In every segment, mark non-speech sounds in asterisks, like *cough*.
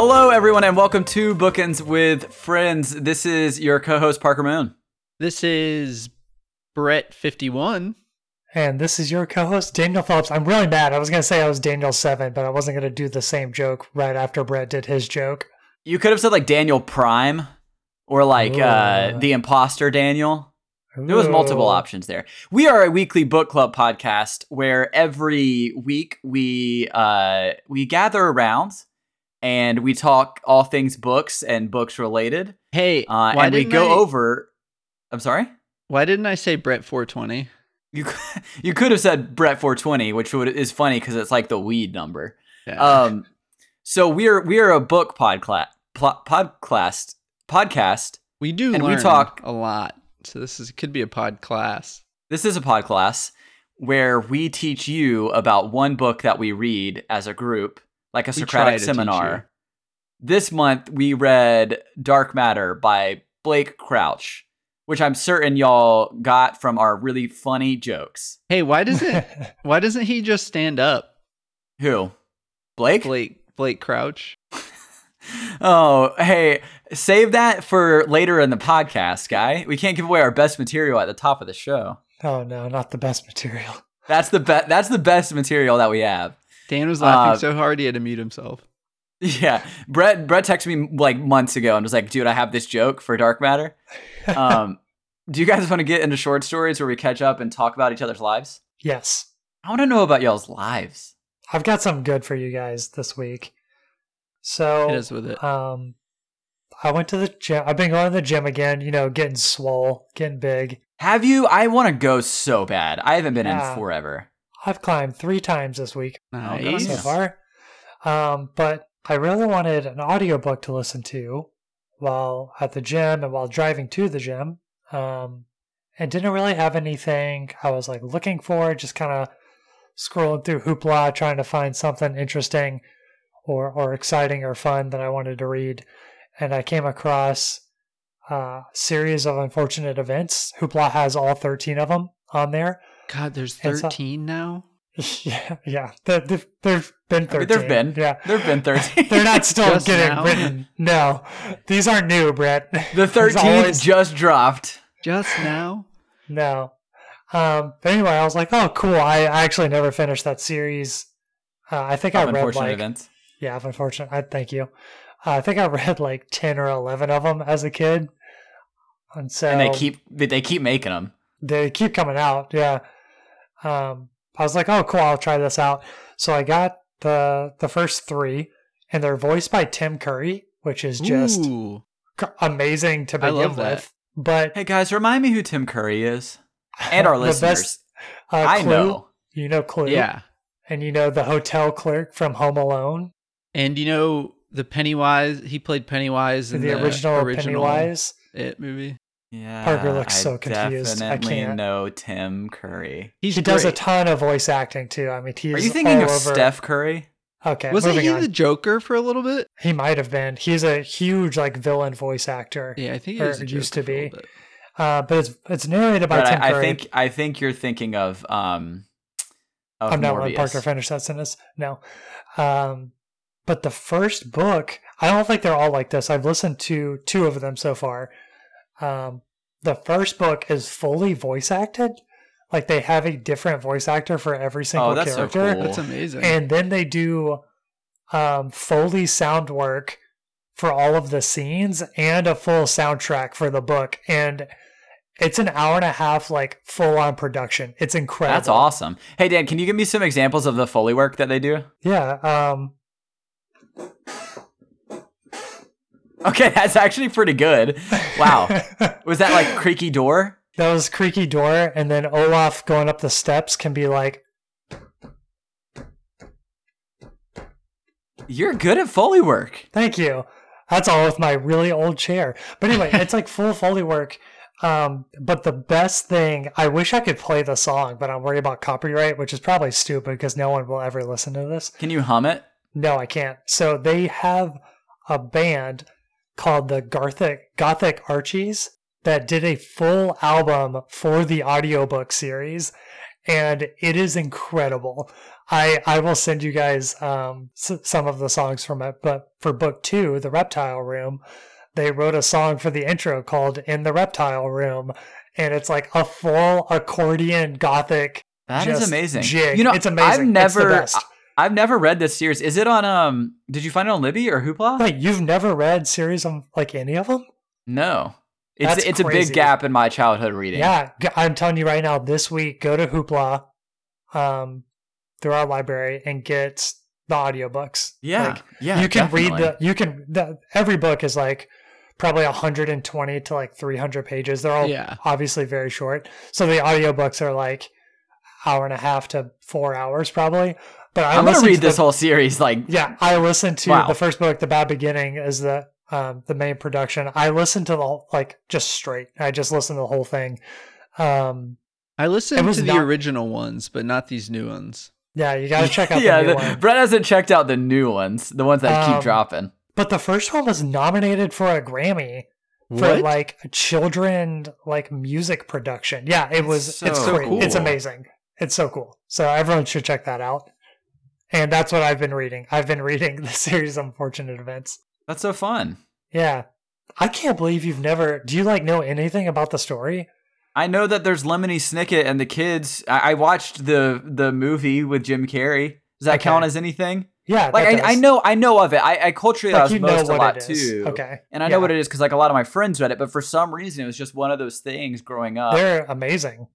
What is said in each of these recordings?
Hello, everyone, and welcome to Bookends with Friends. This is your co-host Parker Moon. This is Brett51. And this is your co-host Daniel Phillips. I'm really mad. I was gonna say I was Daniel Seven, but I wasn't gonna do the same joke right after Brett did his joke. You could have said like Daniel Prime or like uh, the imposter Daniel. There was multiple options there. We are a weekly book club podcast where every week we uh, we gather around and we talk all things books and books related. Hey, Uh, why and we go I, over. I'm sorry. Why didn't I say Brett420? You *laughs* you could have said Brett 420, which would, is funny because it's like the weed number. Yeah. Um, so we're we're a book podcast podcast podcast. we do and we talk- a lot. So this is could be a pod class. This is a pod class where we teach you about one book that we read as a group, like a Socratic seminar. This month we read Dark Matter by Blake Crouch, which I'm certain y'all got from our really funny jokes. Hey, why *laughs* doesn't why doesn't he just stand up? Who? Blake? Blake Blake Crouch. *laughs* Oh, hey, save that for later in the podcast, guy. We can't give away our best material at the top of the show. oh no, not the best material. That's the best. That's the best material that we have. Dan was laughing Uh, so hard he had to mute himself. *laughs* Yeah, Brett. Brett texted me like months ago and was like, "Dude, I have this joke for Dark Matter." *laughs* Um, do you guys want to get into short stories where we catch up and talk about each other's lives? yes, I want to know about y'all's lives. I've got something good for you guys this week. So it is with it. Um, I went to the gym. I've been going to the gym again. You know, getting swole, getting big. Have you? I want to go so bad. I haven't been Yeah. in forever. I've climbed three times this week Nice. so far. Um, but I really wanted an audiobook to listen to while at the gym and while driving to the gym. Um, and didn't really have anything I was like looking for, just kind of scrolling through Hoopla, trying to find something interesting or, or exciting or fun that I wanted to read. And I came across a series of unfortunate events. Hoopla has all 13 of them on there. God, there's And so- 13 now. *laughs* Yeah, yeah. There, there, there've been 13. I mean, there've been. Yeah. There've been thirteen. *laughs* They're not *laughs* still Just getting now? written. No, these aren't new, Brett. the There's thirteenth always- just dropped. Just now. no. Um, but anyway, I was like, oh, cool. I, I actually never finished that series. Uh, I think I read unfortunate like events. yeah, of unfortunate. I thank you. Uh, I think I read like ten or eleven of them as a kid, and so and they keep they keep making them. they keep coming out. Yeah. Um, I was like, oh, cool. I'll try this out. So I got the the first three, and they're voiced by Tim Curry, which is just Ooh. amazing to I begin love that. with. But Hey guys, remind me who Tim Curry is and *laughs* our listeners. best, uh, I Clue, know. you know Clue, Yeah. and you know the hotel clerk from Home Alone, And you know the Pennywise, he played Pennywise in the, the, original, original Pennywise. It movie. Yeah, Parker looks I so confused. I Definitely can't. know Tim Curry. He's he does a ton of voice acting too. I mean, he's Are you thinking all of over. Steph Curry? Okay, Wasn't he on. the Joker for a little bit? He might have been. He's a huge like villain voice actor. Yeah, I think he Or was the used to Joker for be. Uh, but it's it's narrated by But Tim I, I think I think you're thinking of um of I'm not Morbius. letting Parker finish that sentence. No. Um, but the first book, I don't think they're all like this. I've listened to two of them so far. Um, the first book is fully voice acted. Like they have a different voice actor for every single Oh, that's so character. cool. That's amazing. And then they do um, Foley sound work for all of the scenes and a full soundtrack for the book. And it's an hour and a half, like full on production. It's incredible. That's awesome. Hey Dan, can you give me some examples of the Foley work that they do? Yeah. Um, Okay, *laughs* that's actually pretty good. Wow. *laughs* Was that like creaky door? that was creaky door, and then Olaf going up the steps can be like, You're good at Foley work. "Thank you." That's all with my really old chair. But anyway, it's like full Foley work. Um, but the best thing, I wish I could play the song, but I'm worried about copyright, which is probably stupid because no one will ever listen to this. Can you hum it? No, I can't. So they have a band called the Gothic Gothic Archies that did a full album for the audiobook series and it is incredible. I I will send you guys um s- some of the songs from it. But for book two, the Reptile Room, they wrote a song for the intro called "In the Reptile Room," and it's like a full accordion gothic. That is amazing. jig. You know, It's amazing. I've never, I've never read this series. Is it on? Um, did you find it on Libby or Hoopla? Wait, you've never read series of like any of them? No, it's That's it's a big gap in my childhood reading. Yeah, I'm telling you right now. This week, go to Hoopla, um, through our library and get the audiobooks. yeah, Like, yeah. you can definitely. read the. You can. The, every book is like probably 120 to like 300 pages. They're all Yeah. obviously very short. So the audiobooks are like hour and a half to four hours probably. But I I'm gonna read to this the- whole series. Like, Yeah, I listened to Wow. the first book, The Bad Beginning, is the um, the main production. I listened to the whole, like just straight. I just listened to the whole thing. Um, I listened to the not- original ones, but not these new ones. yeah, you got to check out *laughs* yeah, the new the- Brett hasn't checked out the new ones, the ones that Um, keep dropping. But the first one was nominated for a Grammy for What? like children like music production. Yeah, it was. so it's great. It's amazing. It's so cool. So everyone should check that out. And that's what I've been reading. I've been reading the series Unfortunate Events. That's so fun. Yeah. I can't believe you've never. Do you like know anything about the story? I know that there's Lemony Snicket and the kids. I, I watched the the movie with Jim Carrey. Does that Okay. count as anything? Yeah, Like I, I know I know of it. I, I culturally Like, I was know most a lot too. Okay, And I know what it is because like a lot of my friends read it, but for some reason it was just one of those things growing up They're amazing.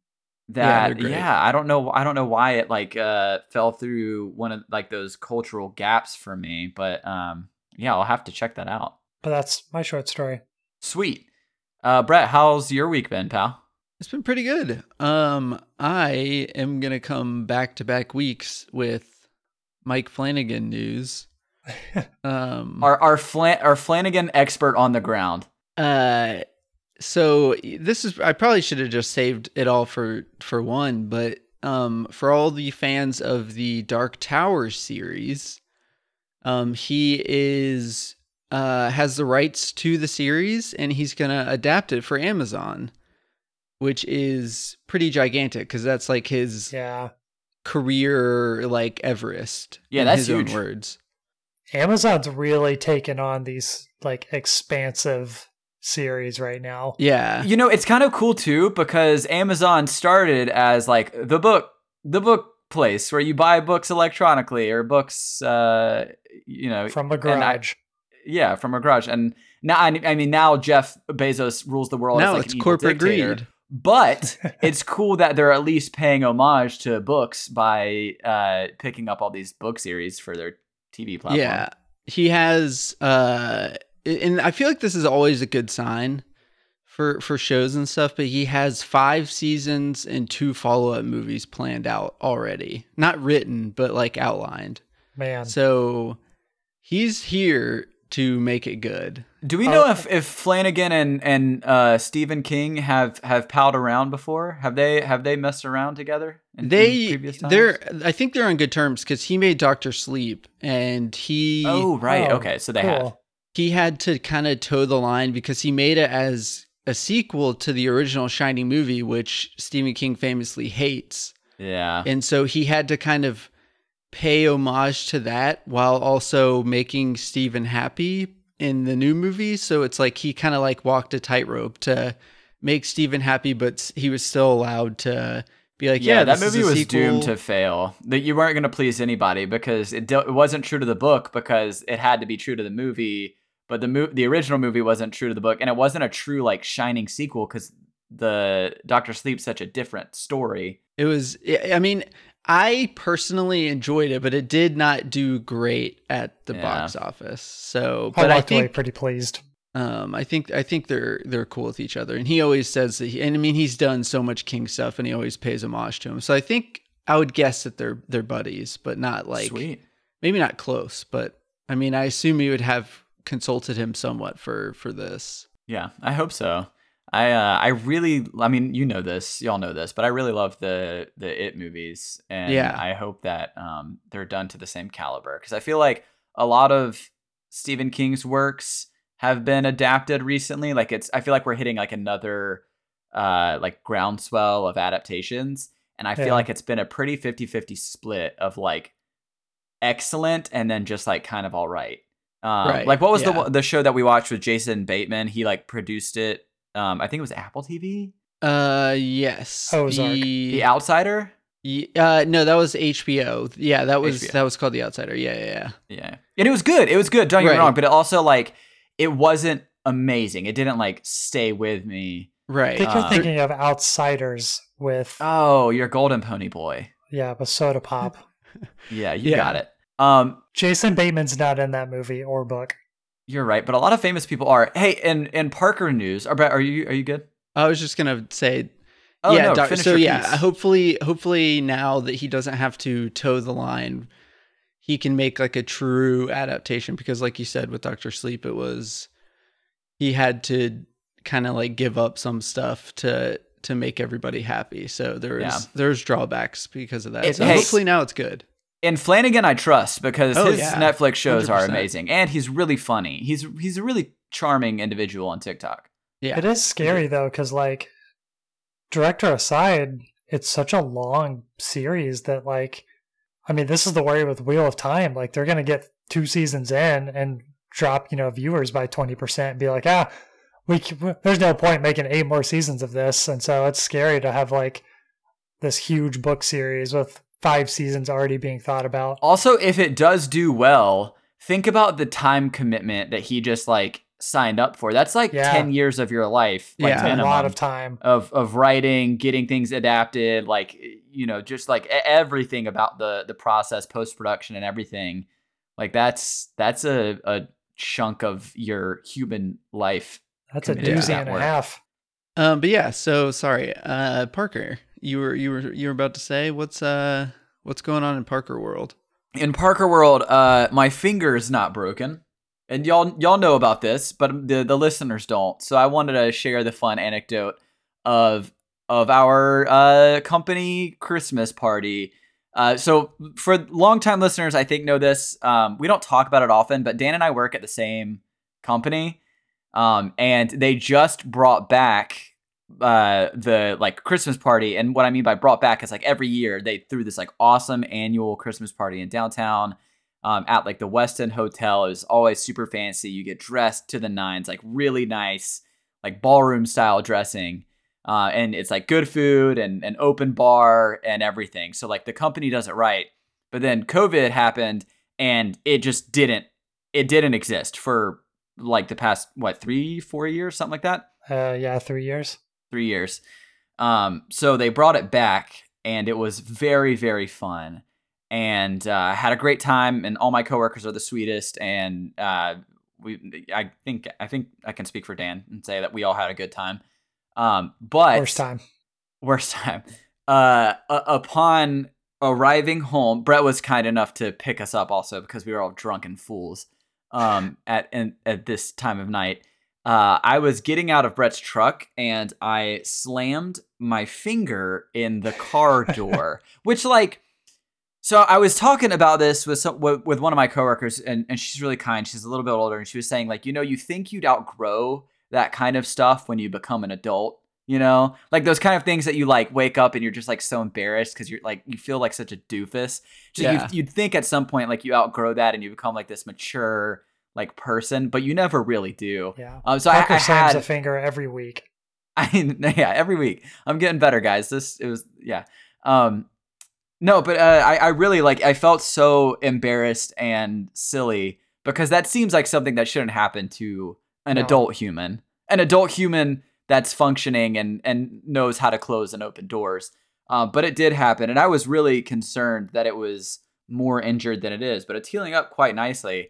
That they're yeah, I don't know I don't know why it like uh fell through one of like those cultural gaps for me, but um yeah, I'll have to check that out. But that's my short story. Sweet. Uh Brett, how's your week been, pal? It's been pretty good. Um, I am gonna come back to back weeks with Mike Flanagan news. *laughs* Um, Our our Flan- our Flanagan expert on the ground. Uh, so this is I probably should have just saved it all for for one, but um, for all the fans of the Dark Tower series, um, he is uh has the rights to the series and he's gonna adapt it for Amazon, which is pretty gigantic because that's like his Yeah. career like Everest. Yeah, in that's his huge. own words. Amazon's really taken on these like expansive series right now. Yeah, You know, it's kind of cool too because Amazon started as like the book the book place where you buy books electronically or books uh you know From a and I- garage. yeah from a garage and now I I mean now Jeff Bezos rules the world as now like it's an corporate dictator. greed. but *laughs* it's cool that they're at least paying homage to books by uh picking up all these book series for their TV platform. Yeah. He has uh and I feel like this is always a good sign for for shows and stuff, but he has 5 seasons and two follow-up movies planned out already. Not written, but like outlined. Man. So he's here to make it good. Do we Oh. know if, if Flanagan and and uh, Stephen King have have palled around before? Have they have they messed around together? In, in They previous times? they're I think they're on good terms cuz he made Doctor Sleep and he oh right Oh, okay so they have cool. He had to kind of toe the line because he made it as a sequel to the original Shining movie, which Stephen King famously hates. yeah And so he had to kind of pay homage to that while also making Stephen happy in the new movie. So it's like he kind of like walked a tightrope to make Stephen happy, but he was still allowed to be like, yeah, yeah, that movie was sequel. doomed to fail. That you weren't going to please anybody because it, do- it wasn't true to the book because it had to be true to the movie. But the mo- the original movie wasn't true to the book, and it wasn't a true like shining sequel because the Doctor Sleep's such a different story. It was, I I mean, I personally enjoyed it, but it did not do great at the Yeah. box office. So, I but I, walked away think, pretty pleased. um, I think, I think they're they're cool with each other. And he always says that, he, and I mean, he's done so much King stuff, and he always pays homage to him. So I think I would guess that they're they're buddies, but not like Sweet. maybe not close. But I mean, I assume you would have consulted him somewhat for for this. Yeah, I hope so. I uh, I really I mean you know this y'all know this but I really love the the It movies and Yeah. I hope that um they're done to the same caliber because I feel like a lot of Stephen King's works have been adapted recently like it's I feel like we're hitting like another uh like groundswell of adaptations and I feel Yeah. like it's been a pretty 50-50 split of like excellent and then just like kind of all right. Um, Right, Like what was the yeah. one- the show that we watched with Jason Bateman? He like produced it. Um, I think it was Apple TV. Uh, yes. Ozark. The, The Outsider. Ye- uh, no, that was HBO. Yeah, that was HBO. that was called The Outsider. Yeah, yeah, yeah. Yeah, and it was good. It was good. Don't get me wrong, but it also like it wasn't amazing. It didn't like stay with me. Right. I Right. think you're Uh, thinking of Outsiders with Oh, you're Golden Pony Boy. yeah, with Soda Pop. *laughs* Yeah, you Yeah. got it. Um, Jason Bateman's not in that movie or book. you're right, but a lot of famous people are. Hey, and in Parker news, are are you are you good? I was just gonna say. Oh yeah. no, doc- so yeah, piece. hopefully, hopefully now that he doesn't have to toe the line, he can make like a true adaptation. Because, like you said, with Doctor Sleep, it was he had to kind of like give up some stuff to to make everybody happy. So there's Yeah. there's drawbacks because of that. It- so hey- hopefully now it's good. In Flanagan, I trust because Oh, his yeah. Netflix shows are 100%. amazing, and he's really funny. He's he's a really charming individual on TikTok. Yeah. It is scary though, because like director aside, it's such a long series that like, I mean, this is the worry with Wheel of Time. Like they're gonna get two seasons in and drop you know viewers by twenty percent and be like, ah, we there's no point making eight more seasons of this, and so it's scary to have like this huge book series with five seasons already being thought about. Also, if it does do well, think about the time commitment that he just like signed up for. That's like Yeah. ten years of your life, like Yeah. It's a lot of time. of of writing, getting things adapted, like you know, just like everything about the the process, post production, and everything. Like that's that's a a chunk of your human life. That's a committed doozy that and a half. Um, but yeah, so sorry, uh, Parker, you were you were you were about to say what's uh what's going on in Parker World? In Parker World, uh, my finger is not broken, and y'all y'all know about this, but the the listeners don't. So I wanted to share the fun anecdote of of our uh, company Christmas party. Uh, so for longtime listeners, I think know this. Um, we don't talk about it often, but Dan and I work at the same company, um, and they just brought back uh the like christmas party and what i mean by brought back is like every year they threw this like awesome annual christmas party in downtown um, at like the west end hotel. It was always super fancy. You get dressed to the nines like really nice like ballroom style dressing uh, and it's like good food and an open bar and everything. So like the company does it right. But then covid happened and it just didn't it didn't exist for like the past what three four years something like that? Uh, yeah, three years. Three years. Um, so they brought it back, and it was very, very fun, and uh, I had a great time. And all my coworkers are the sweetest, and uh, we, I think, I think I can speak for Dan and say that we all had a good time. Um, but Worst time. worst time. Uh, upon arriving home, Brett was kind enough to pick us up also because we were all drunken fools. Um, at in, at this time of night, uh, I was getting out of Brett's truck and I slammed my finger in the car *laughs* door, which like. So I was talking about this with some, with, with one of my coworkers, and, and she's really kind. She's a little bit older, and she was saying like, you know, you think you'd outgrow that kind of stuff when you become an adult, you know, like those kind of things that you like wake up and you're just like so embarrassed because you're like you feel like such a doofus. So Yeah. you'd, you'd think at some point like you outgrow that and you become like this mature like person, but you never really do. Yeah. Um, so I, Parker I slams had a finger every week. *laughs* I mean, *laughs* yeah, every week. I'm getting better, guys. This it was yeah. Um no, but uh, I I really like I felt so embarrassed and silly because that seems like something that shouldn't happen to an No. adult human. An adult human that's functioning and and knows how to close and open doors. Uh, but it did happen, and I was really concerned that it was more injured than it is. But it's healing up quite nicely.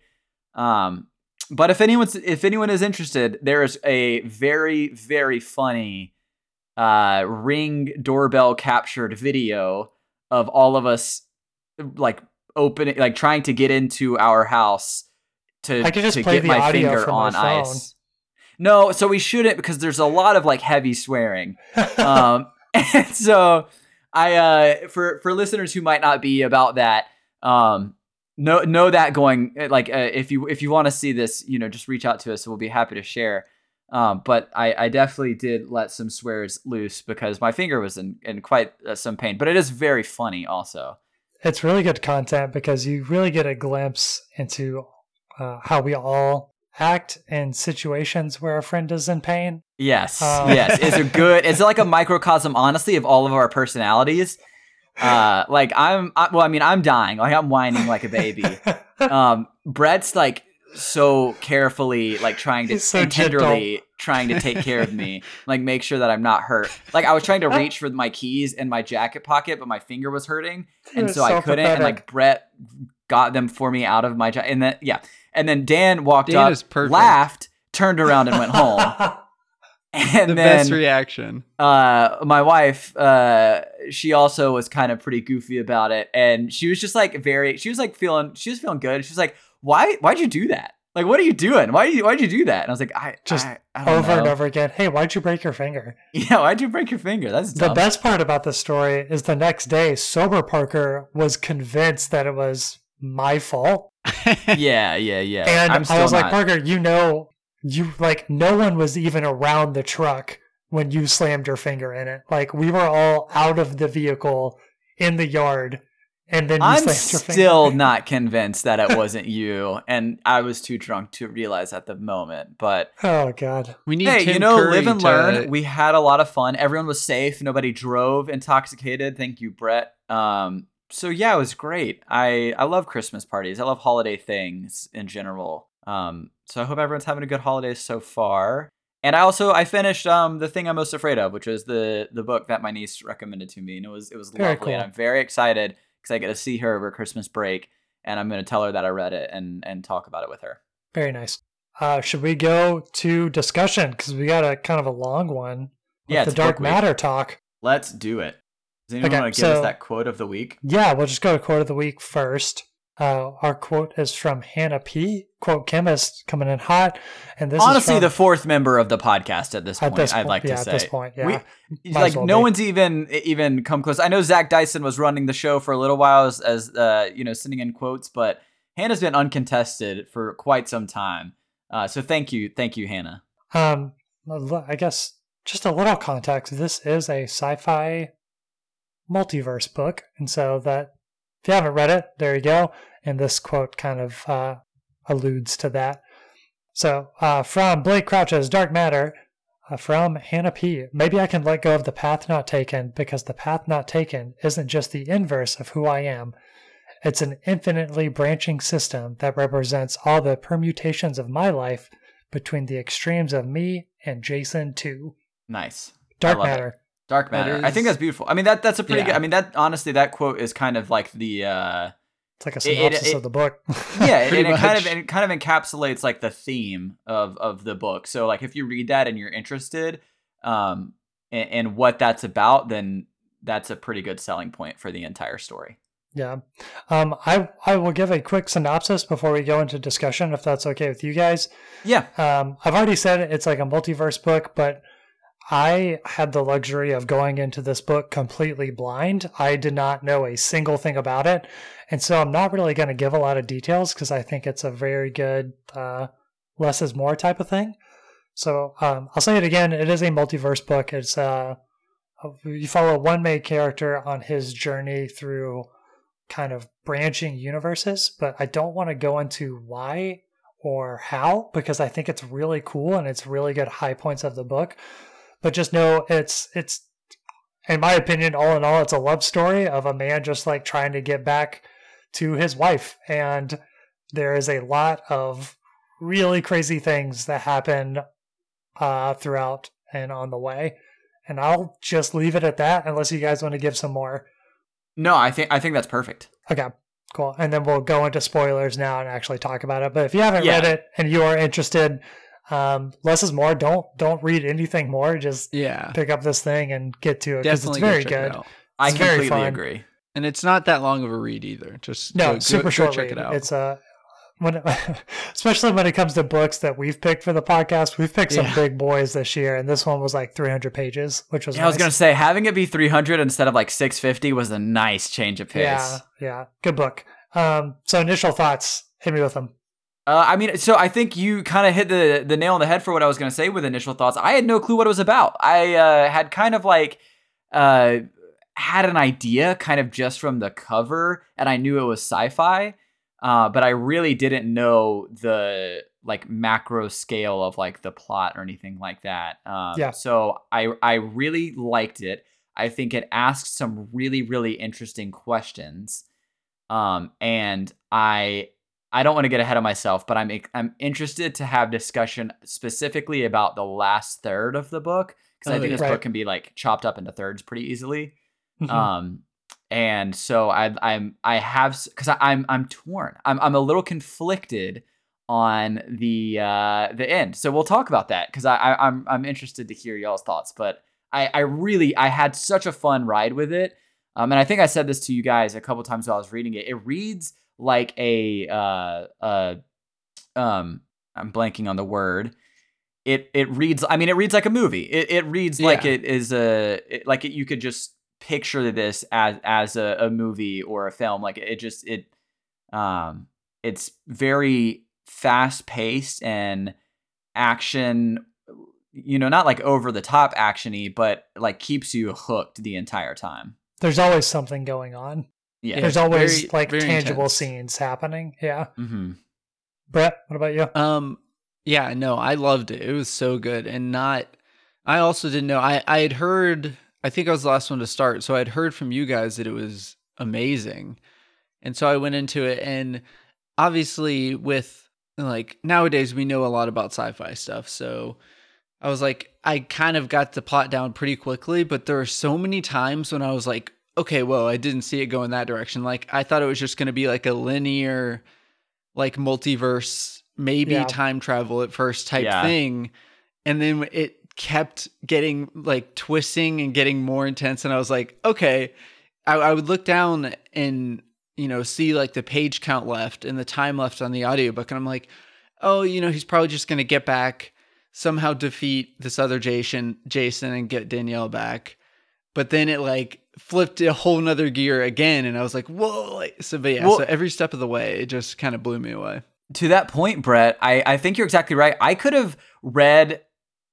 Um, but if anyone's if anyone is interested, there is a very very funny uh, ring doorbell captured video of all of us like opening like trying to get into our house to I could just to play get the my audio finger from my on phone. ice. No, so we shouldn't because there's a lot of like heavy swearing *laughs* um, *laughs* and so I uh, for for listeners who might not be about that, um, know know that going uh, like uh, if you if you want to see this, you know, just reach out to us. We'll be happy to share. Um, but I, I definitely did let some swears loose because my finger was in, in quite uh, some pain. But it is very funny also. It's really good content because you really get a glimpse into uh, how we all act in situations where a friend is in pain. Yes, Um, yes. It's a *laughs* good. It's like a microcosm, honestly, of all of our personalities. Uh, like I'm. I, well, I mean, I'm dying. Like I'm whining like a baby. *laughs* Um, Brett's like so carefully, like trying to so tenderly trying to take care of me, *laughs* like make sure that I'm not hurt. Like I was trying to reach for my keys in my jacket pocket, but my finger was hurting, and It's so, I couldn't. And like. Brett got them for me out of my jacket, and then yeah, and then Dan walked Dan up, laughed, turned around, and went home. *laughs* And the then best reaction. uh my wife uh she also was kind of pretty goofy about it and she was just like very she was like feeling she was feeling good she was like why why'd you do that like what are you doing why you why'd you do that and i was like i Just I, I over know. and over again. Hey, why'd you break your finger? yeah why'd you break your finger that's The best part about this story is the next day, sober Parker was convinced that it was my fault. *laughs* yeah yeah yeah And i'm still I was not like, Parker, you know, you like, no one was even around the truck when you slammed your finger in it. Like, we were all out of the vehicle in the yard, and then you i'm slammed your still finger. not convinced that it *laughs* wasn't you and i was too drunk to realize at the moment but Oh, God. We need hey, Tim you know, Curry live and to- learn. We had a lot of fun. Everyone was safe. Nobody drove intoxicated. Thank you, Brett. Um, so yeah, it was great. I I love Christmas parties. I love holiday things in general. Um, so I hope everyone's having a good holiday so far. And I also I finished um the thing I'm most afraid of, which was the the book that my niece recommended to me, and it was it was Very lovely, and. I'm very excited because I get to see her over Christmas break, and I'm gonna tell her that I read it and and talk about it with her. Very nice. Uh, should we go to discussion? Because we got a kind of a long one. with Yeah, the dark week. matter talk. Let's do it. Does anyone Okay, want to give us that quote of the week? Yeah, we'll just go to quote of the week first. Uh, our quote is from Hannah P. Quote chemist coming in hot, and this honestly is from, the fourth member of the podcast at this at point. this I'd point- like yeah, to at say. this point, yeah. We- like well no be. one's even even come close. I know Zach Dyson was running the show for a little while as, as uh, you know sending in quotes, but Hannah's been uncontested for quite some time. Uh, so thank you, thank you, Hannah. Um, I guess just a little context. This is a sci-fi multiverse book, and so that if you haven't read it, there you go. And this quote kind of uh, alludes to that. So, uh, from Blake Crouch's Dark Matter, uh, from Hannah P. Maybe I can let go of the path not taken because the path not taken isn't just the inverse of who I am. It's an infinitely branching system that represents all the permutations of my life between the extremes of me and Jason 2. Nice, Dark Matter. it. Dark matter. I think that's beautiful. I mean that that's a pretty Yeah. good. I mean that honestly that quote is kind of like the. uh It's like a It- it- synopsis it- of the book. *laughs* yeah, *laughs* and it kind of it kind of encapsulates like the theme of of the book. So like if you read that and you're interested, um, and, and what that's about, then that's a pretty good selling point for the entire story. Yeah. Um, I, I will give a quick synopsis before we go into discussion, if that's okay with you guys. Yeah, Um, I've already said it, it's like a multiverse book, but I had the luxury of going into this book completely blind. I did not know a single thing about it. And so I'm not really going to give a lot of details because I think it's a very good uh, less is more type of thing. So um, I'll say it again. It is a multiverse book. It's uh, you follow one main character on his journey through kind of branching universes, but I don't want to go into why or how because I think it's really cool and it's really good high points of the book. But just know it's it's in my opinion, all in all, it's a love story of a man just like trying to get back to his wife. And there is a lot of really crazy things that happen uh, throughout and on the way. And I'll just leave it at that unless you guys want to give some more. no, I think I think that's perfect. Okay, cool. And then we'll go into spoilers now and actually talk about it. But if you haven't read it and you are interested, um, less is more. Don't don't read anything more. Just Yeah, pick up this thing and get to it because it's very check it good. I It's completely agree. And it's not that long of a read either. Just No, go, super go, short. Go check read. it out. It's uh, when *laughs* especially when it comes to books that we've picked for the podcast. We've picked some Yeah. big boys this year, and this one was like 300 pages, which was Yeah, I was gonna say having it be 300 instead of like 650 was a nice change of pace. yeah, yeah, good book. Um, so initial thoughts, hit me with them. Uh, I mean, so I think you kind of hit the the nail on the head for what I was going to say with initial thoughts. I had no clue what it was about. I uh, had kind of like uh, had an idea, kind of just from the cover, and I knew it was sci-fi, uh, but I really didn't know the like macro scale of like the plot or anything like that. Um, Yeah. So I I really liked it. I think it asked some really really interesting questions, um, and I I don't want to get ahead of myself, but I'm I'm interested to have discussion specifically about the last third of the book because I Oh, think yeah. this Right. book can be like chopped up into thirds pretty easily. Mhm. Um, and so I I'm I have because I'm I'm torn. I'm I'm a little conflicted on the uh the end. So we'll talk about that because I, I I'm I'm interested to hear y'all's thoughts. But I I really I had such a fun ride with it. Um, and I think I said this to you guys a couple times while I was reading it. It reads like a uh uh um I'm blanking on the word. It it reads I mean it reads like a movie. It it reads like it is a it, like it, you could just picture this as as a, a movie or a film. Like it just it um it's very fast paced and action you know not like over the top actiony but like keeps you hooked the entire time There's always something going on. Yeah, There's always very- like very tangible intense. scenes happening. Yeah. hmm Brett, what about you? Um, yeah, no, I loved it. It was so good, and not. I also didn't know. I I had heard. I think I was the last one to start, so I'd heard from you guys that it was amazing, and so I went into it, and obviously with like nowadays we know a lot about sci-fi stuff, so I was like, I kind of got the plot down pretty quickly, but there were so many times when I was like, okay, well, I didn't see it go in that direction. Like I thought it was just going to be like a linear, like multiverse, maybe Yeah. time travel at first type Yeah. thing, and then it kept getting like twisting and getting more intense, and I was like, okay, I, I would look down and you know see like the page count left and the time left on the audiobook, and I'm like, oh, you know, he's probably just going to get back somehow defeat this other Jason Jason and get Danielle back. But then it like flipped a whole nother gear again and I was like, whoa. Like, so but yeah, Well- so every step of the way it just kind of blew me away. to that point brett i i think you're exactly right i could have read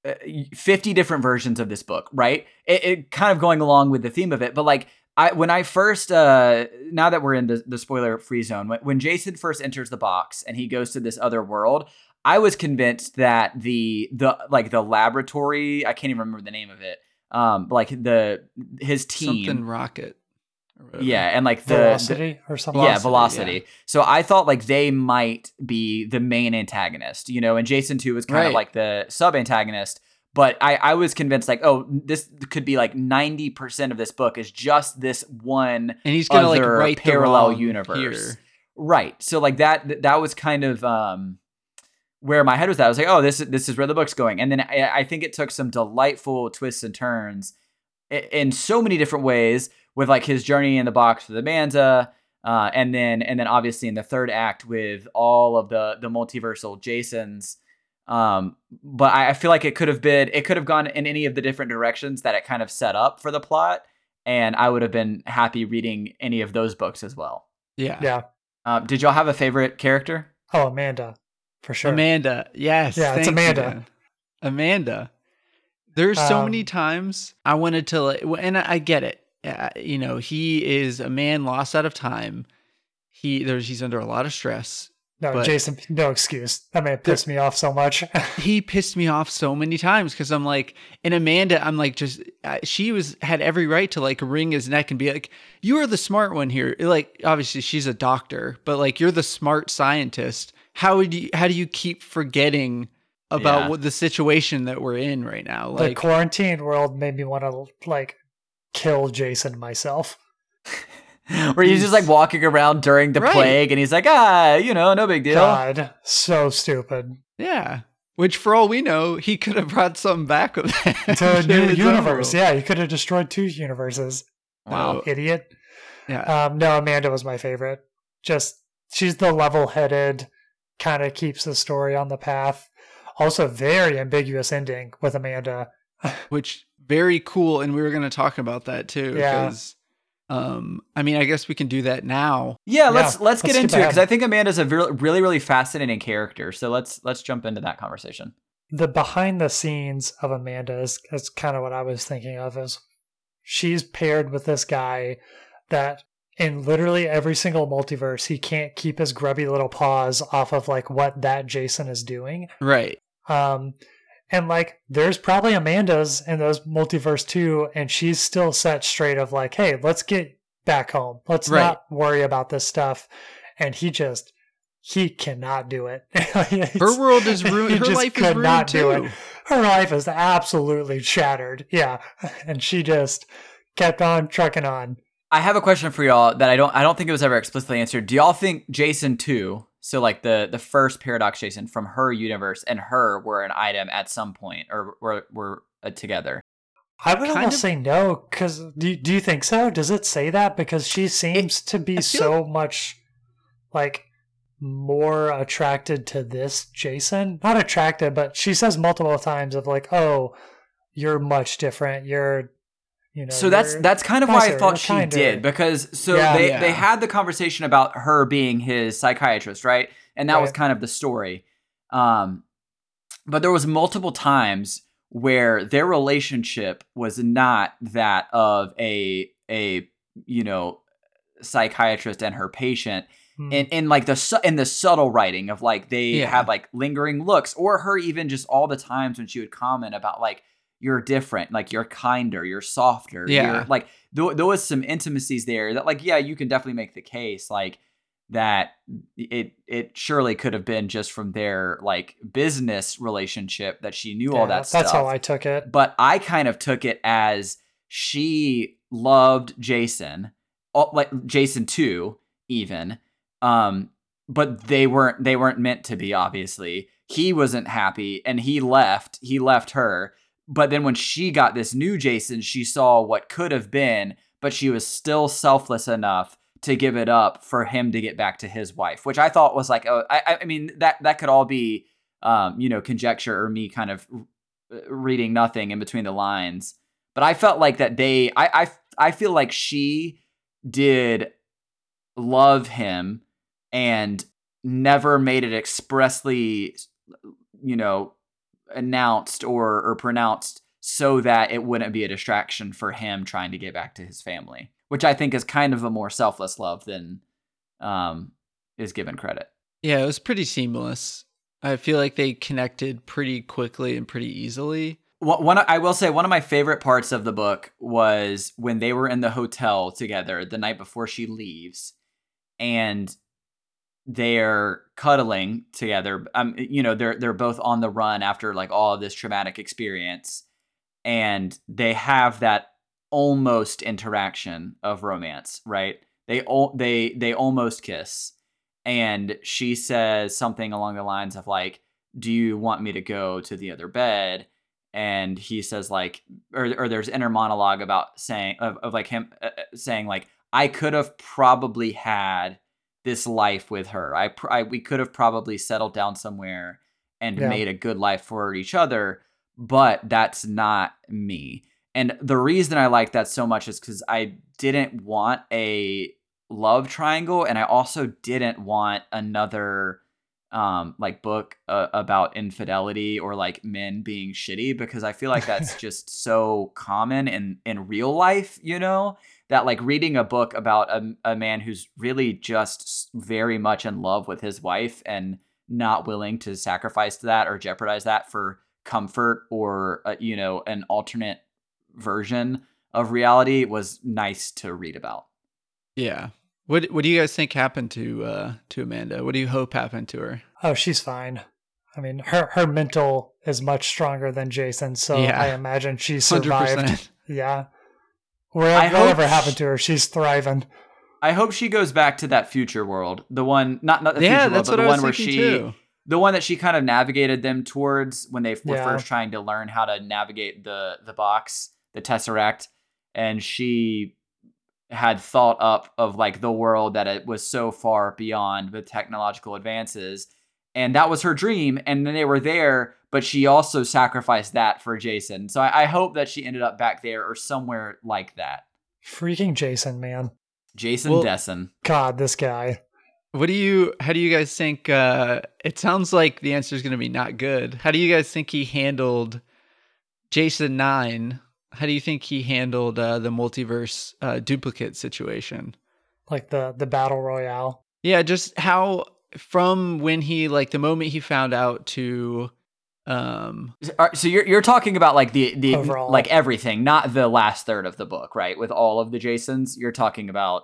uh, 50 different versions of this book right it, it kind of going along with the theme of it but like I, when I first, uh, now that we're in the, the spoiler free zone, when, when Jason first enters the box and he goes to this other world, I was convinced that the the like the laboratory, I can't even remember the name of it, um, like the his team, Something rocket. yeah, and like the, the or something? yeah, Velocity, velocity. So I thought like they might be the main antagonist, you know, and Jason 2 was kind of Right. like the sub antagonist. But I, I was convinced like, oh, this could be like 90% of this book is just this one And he's gonna like other write parallel wrong universe. here. Right. So like that that was kind of um where my head was at. I was like, oh, this is this is where the book's going. And then I, I think it took some delightful twists and turns i- in so many different ways with like his journey in the box with Amanda, uh, and then and then obviously in the third act with all of the the multiversal Jasons. Um, but I, I feel like it could have been it could have gone in any of the different directions that it kind of set up for the plot, and I would have been happy reading any of those books as well. Yeah. Yeah. Um, did y'all have a favorite character? Oh, Amanda, for sure. Amanda. Yes. Yeah, it's thank you, Amanda. Amanda. There's so many Um, times I wanted to, like, and I I get it. Uh, you know, he is a man lost out of time. He there's he's under a lot of stress. no, but- Jason, no excuse. That man pissed me off so much. *laughs* He pissed me off so many times because I'm like, and Amanda, I'm like, just uh, she was had every right to like wring his neck and be like, "You are the smart one here." Like, obviously she's a doctor, but like you're the smart scientist. How would you? How do you keep forgetting about Yeah. what the situation that we're in right now? the quarantine world made me want to like kill Jason myself. *laughs* Where he's just like walking around during the Right. plague, and he's like, ah, you know, no big deal. God, so stupid. yeah. Which, for all we know, he could have brought something back of that *laughs* To a *laughs* new universe. Yeah, he could have destroyed two universes. Wow. Idiot. Yeah. Um, no, Amanda was my favorite. Just she's the level-headed, kind of keeps the story on the path. Also, very ambiguous ending with Amanda. *laughs* which very cool and we were going to talk about that too Yeah. because Um, I mean, I guess we can do that now. Yeah, Yeah, let's let's let's get into it because. I think Amanda's a ver- really really fascinating character. So let's let's jump into that conversation. the behind the scenes of Amanda is, is kind of what I was thinking of is she's paired with this guy that in literally every single multiverse he can't keep his grubby little paws off of like what that Jason is doing. Right. Um and like there's probably Amanda's in those multiverse too and she's still set straight of like hey, let's get back home. Let's Right. not worry about this stuff. And he just he cannot do it. *laughs* Her world is *laughs* ruined. Her just life is could ruined not do too. it her life is absolutely shattered. Yeah. *laughs* And she just kept on trucking on. I have a question for y'all that I don't I don't think it was ever explicitly answered. Do y'all think Jason 2, so like the the first paradox Jason from her universe and her were an item at some point or were were uh, together? I would Kind almost of- say no, because do, you- do you think so? Does it say that? Because she seems to be I feel so much like more attracted to this Jason. Not attracted, but she says multiple times of like, oh, you're much different. You're, you know. So that's that's kind of why I thought she kinder. did because so Yeah. they Yeah. they had the conversation about her being his psychiatrist, right? And that was kind of the story. Um but there was multiple times where their relationship was not that of a a you know psychiatrist and her patient Hmm. in in like the su- in the subtle writing of like they Yeah. had like lingering looks or her even just all the times when she would comment about like you're different like you're kinder you're softer Yeah. you're, like th- there was some intimacies there that like yeah you can definitely make the case like that it it surely could have been just from their like business relationship that she knew all Yeah, that stuff That's how I took it. but I kind of took it as she loved Jason, like Jason too, even. Um, but they weren't they weren't meant to be. Obviously, he wasn't happy, and he left. He left her. But then when she got this new Jason, she saw what could have been, but she was still selfless enough to give it up for him to get back to his wife, which I thought was like, oh, I, I mean that that could all be, um, you know, conjecture or me kind of reading nothing in between the lines. But I felt like that they, I, I, I feel like she did love him and never made it expressly, you know, announced or or pronounced so that it wouldn't be a distraction for him trying to get back to his family, which I think is kind of a more selfless love than um, is given credit. Yeah, it was pretty seamless. I feel like they connected pretty quickly and pretty easily. One, one I will say one of my favorite parts of the book was when they were in the hotel together the night before she leaves, and they're cuddling together. Um, you know, they're they're both on the run after like all of this traumatic experience, and they have that almost interaction of romance, right? They all they they almost kiss, and she says something along the lines of like, "Do you want me to go to the other bed?" and he says like or, or there's inner monologue about saying of, of like him uh, saying like i could have probably had this life with her. I, pr- I we could have probably settled down somewhere and Yeah. made a good life for each other but that's not me. And the reason i like that so much is because i didn't want a love triangle and i also didn't want another um like book uh, about infidelity or like men being shitty because i feel like that's *laughs* just so common in in real life you know that like reading a book about a, a man who's really just very much in love with his wife and not willing to sacrifice that or jeopardize that for comfort or uh, you know an alternate version of reality was nice to read about Yeah. What What do you guys think happened to uh to Amanda? What do you hope happened to her? Oh, she's fine. I mean, her her mental is much stronger than Jason, so Yeah. I imagine she *laughs* Hundred survived. percent. Yeah. Wherever, I hope whatever happened to her, she's thriving. I hope she goes back to that future world, the one not not the Yeah, future that's world, what but I the was one where she, too. the one that she kind of navigated them towards when they were Yeah. first trying to learn how to navigate the the box, the tesseract, and she had thought up of like the world that it was so far beyond with technological advances, and that was her dream. And then they were there, but she also sacrificed that for Jason. So I, I hope that she ended up back there or somewhere like that. Freaking Jason, man. Jason Well- Dessen. God, this guy. What do you? How do you guys think? Uh, it sounds like the answer is going to be not good. How do you guys think he handled Jason Nine? How do you think he handled uh, the multiverse uh, duplicate situation? Like the the battle royale. Yeah, just how from when he like the moment he found out to, um, So you're you're talking about like the the Overall. like everything, not the last third of the book, right? With all of the Jasons, you're talking about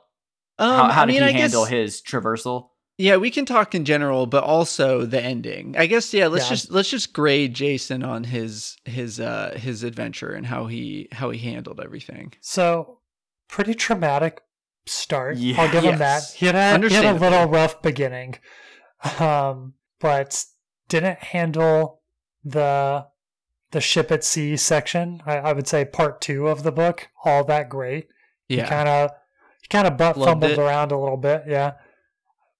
um how, how I did mean, he I handle guess, his traversal? Yeah, we can talk in general, but also the ending. I guess yeah, let's Yeah. just let's just grade Jason on his his uh his adventure and how he how he handled everything. So pretty traumatic start. Yeah, I'll give him that. Yes. He had, a, he had a little rough beginning, um, but didn't handle the the ship at sea section. I, I would say part two of the book all that great. He Yeah. kind of he kind of butt Loved fumbled it. around a little bit. Yeah.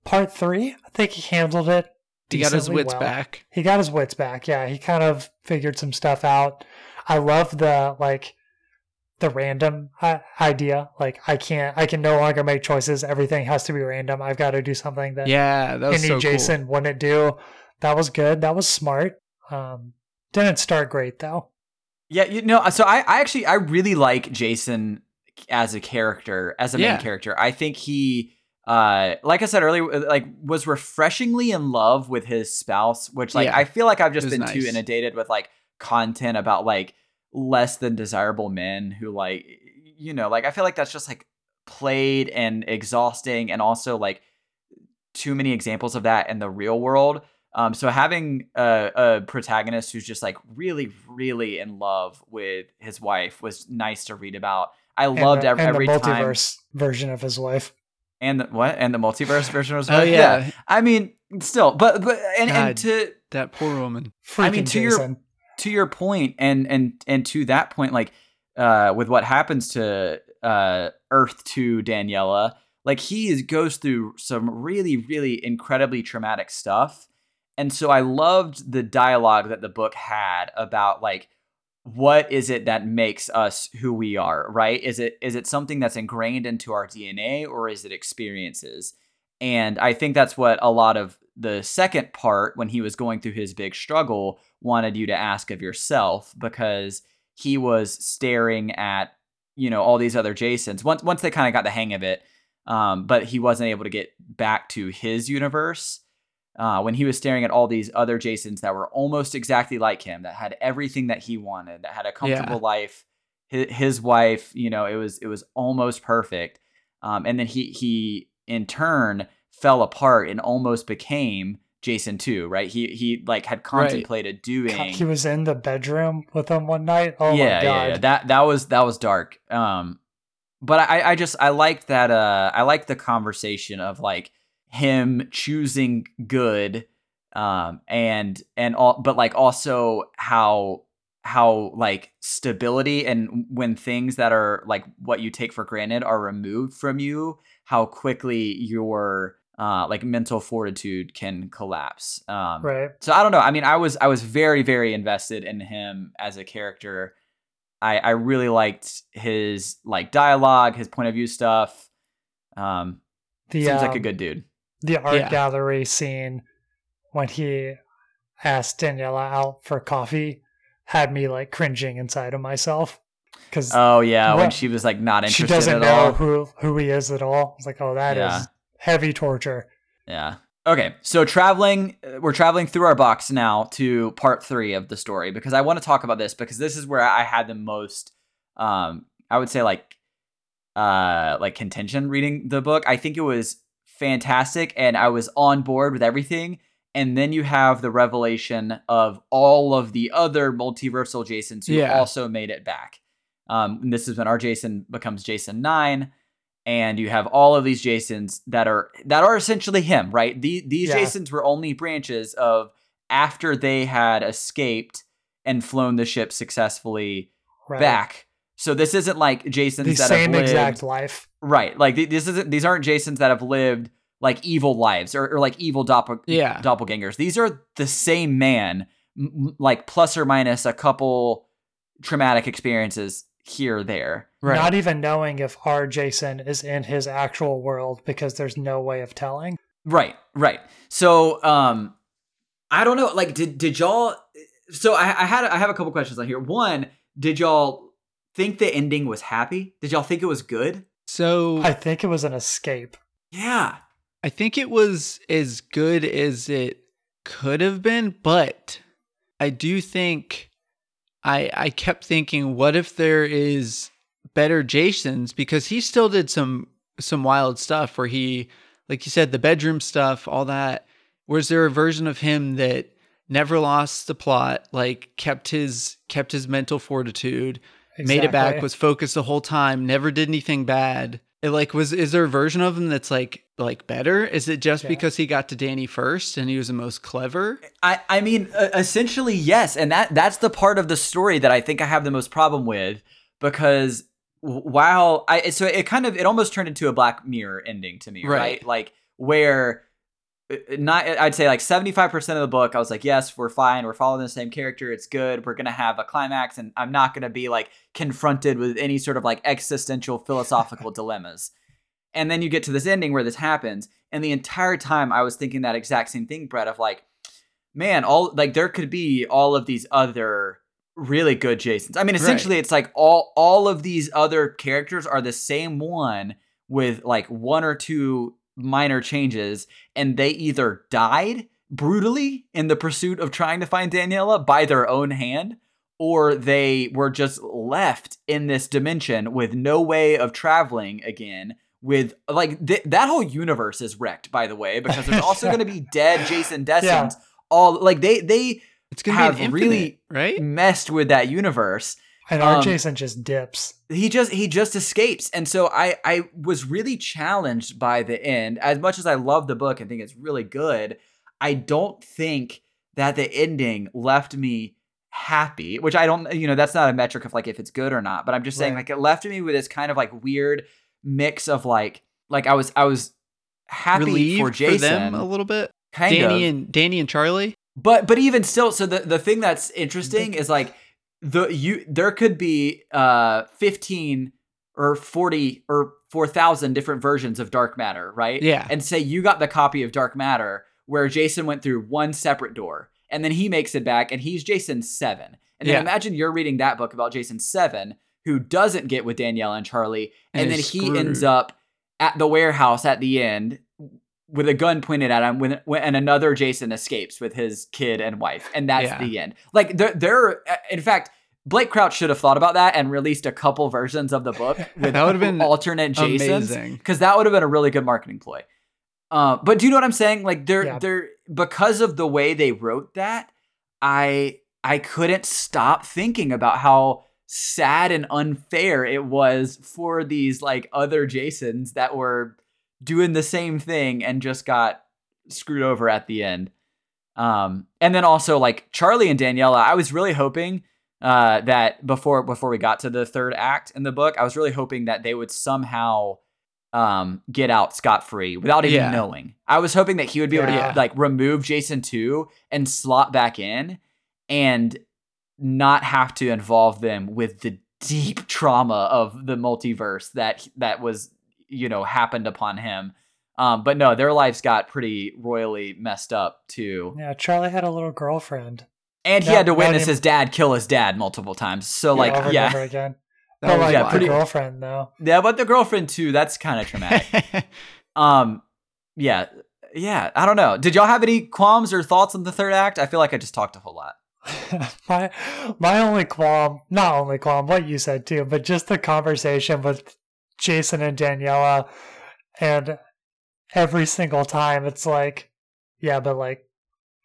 Part three, I think he handled it. He got his wits well. back. He got his wits back. Yeah, he kind of figured some stuff out. I love the like the random uh, idea. Like I can't, I can no longer make choices. Everything has to be random. I've got to do something that Yeah, that was any so Jason wouldn't do. That was good. That was smart. Um, didn't start great though. Yeah, you know, so I, I actually I really like Jason as a character, as a main character. I think he uh like I said earlier, like was refreshingly in love with his spouse, which like Yeah. I feel like I've just been too inundated with like content about like less than desirable men who like you know, like I feel like that's just like played and exhausting and also like too many examples of that in the real world. Um, so having a, a protagonist who's just like really, really in love with his wife was nice to read about. I And loved the, every, and every the time. multiverse version of his wife. And the, what? And the multiverse version was Oh yeah, I mean, still, but but and, God. and to that poor woman. Freaking I mean, to your- to your point and and and to that point like uh with what happens to uh earth to daniela like he is, goes through some really really incredibly traumatic stuff and so i loved the dialogue that the book had about like what is it that makes us who we are right? Is it is it something that's ingrained into our dna or is it experiences? And i think that's what a lot of the second part when he was going through his big struggle wanted you to ask of yourself because he was staring at you know all these other jasons. Once once they kind of got the hang of it um, but he wasn't able to get back to his universe uh, when he was staring at all these other jasons that were almost exactly like him that had everything that he wanted that had a comfortable life his, his wife you know it was it was almost perfect um, and then he he in turn fell apart and almost became Jason too, right? He he like had contemplated doing God, he was in the bedroom with them one night. Oh yeah, my god. yeah, yeah. That that was that was dark. Um but I I just I like that uh I like the conversation of like him choosing good um and and all but like also how how like stability and when things that are like what you take for granted are removed from you how quickly your uh like mental fortitude can collapse um Right. so I don't know. I mean, I was I was very very invested in him as a character. I I really liked his like dialogue, his point of view stuff. Um, The seems like a um, good dude. The art Yeah. gallery scene when he asked Daniela out for coffee had me like cringing inside of myself because Oh yeah, when she was like not interested, she doesn't at know all. who who he is at all. It's like, oh, that is Yeah. heavy torture. Yeah. Okay, so traveling, uh, we're traveling through our box now to part three of the story because I want to talk about this because this is where I had the most, um, I would say like, uh, like contention reading the book. I think it was fantastic, and I was on board with everything. And then you have the revelation of all of the other multiversal Jasons who Yeah. also made it back. Um, and this is when our Jason becomes Jason nine and you have all of these Jasons that are that are essentially him, right? The, these Yeah. Jasons were only branches of after they had escaped and flown the ship successfully Right. back. So this isn't like Jasons the that same lived, exact life. Right? Like th- this isn't these aren't Jasons that have lived like evil lives or, or like evil doppel- Yeah. doppelgangers. These are the same man, m- m- like plus or minus a couple traumatic experiences here there. Right. Not even knowing if our Jason is in his actual world because there's no way of telling. Right, right. So, um, I don't know. Like, did did y'all? So I, I had I have a couple questions on here. One, did y'all think the ending was happy? Did y'all think it was good? So I think it was an escape. Yeah. I think it was as good as it could have been, but I do think I I kept thinking, what if there is better Jasons? Because he still did some some wild stuff where he, like you said, the bedroom stuff, all that. Was there a version of him that never lost the plot, like kept his kept his mental fortitude, made it back, was focused the whole time, never did anything bad. It like was is there a version of him that's like like better? Is it just Yeah. because he got to Danny first and he was the most clever? I, I mean, uh, essentially, yes, and that that's the part of the story that I think I have the most problem with because while I so it kind of it almost turned into a Black Mirror ending to me, right? Right. Like where Uh, not I'd say like seventy five percent of the book I was like, yes, we're fine, we're following the same character, it's good, we're gonna have a climax, and I'm not gonna be like confronted with any sort of like existential philosophical *laughs* dilemmas. And then you get to this ending where this happens, and the entire time I was thinking that exact same thing, Brett, of like, man, all like there could be all of these other really good Jasons. I mean, Right. essentially, it's like all all of these other characters are the same one with like one or two minor changes, and they either died brutally in the pursuit of trying to find Daniela by their own hand, or they were just left in this dimension with no way of traveling again. With like th- that whole universe is wrecked, by the way, *laughs* because there's also going to be dead Jason Dessens. Yeah. All like they they It's gonna Have be an really- right? messed with that universe. And our Um, Jason just dips. He just he just escapes, and so I I was really challenged by the end. As much as I love the book and think it's really good, I don't think that the ending left me happy. Which I don't you know that's not a metric of like if it's good or not. But I'm just saying Right. like it left me with this kind of like weird mix of like like I was I was happy Relieved for Jason them a little bit. kind Danny of. and Danny and Charlie. But but even still, so the the thing that's interesting is like the you there could be uh 15 or 40 or 4000 different versions of dark matter, right? Yeah. And say you got the copy of dark matter where Jason went through one separate door and then he makes it back and he's Jason 7. And then Yeah. imagine you're reading that book about Jason 7 who doesn't get with Danielle and Charlie and, And then he ends up at the warehouse at the end with a gun pointed at him when, when and another Jason escapes with his kid and wife and that's Yeah. the end. Like there there in fact Blake Crouch should have thought about that and released a couple versions of the book *laughs* with That would've been alternate Jasons because that would have been a really good marketing ploy. Uh, but do you know what I'm saying? Like they're Yeah. they're because of the way they wrote that, I I couldn't stop thinking about how sad and unfair it was for these like other Jasons that were doing the same thing and just got screwed over at the end. Um, and then also like Charlie and Daniela, I was really hoping uh, that before before we got to the third act in the book, I was really hoping that they would somehow um, get out scot free without even Yeah. knowing. I was hoping that he would be able Yeah. to like remove Jason two and slot back in and not have to involve them with the deep trauma of the multiverse that that was you know happened upon him. Um, but no, their lives got pretty royally messed up too. Yeah, Charlie had a little girlfriend. And he No, had to witness even- his dad kill his dad multiple times. So like over yeah. and over again. *laughs* That But was like yeah, pretty- girlfriend though. Yeah, but the girlfriend too, that's kind of traumatic. *laughs* um yeah. Yeah, I don't know. Did y'all have any qualms or thoughts on the third act? I feel like I just talked a whole lot. *laughs* my my only qualm, not only qualm, what you said too, but just the conversation with Jason and Daniela, and every single time it's like, yeah, but like,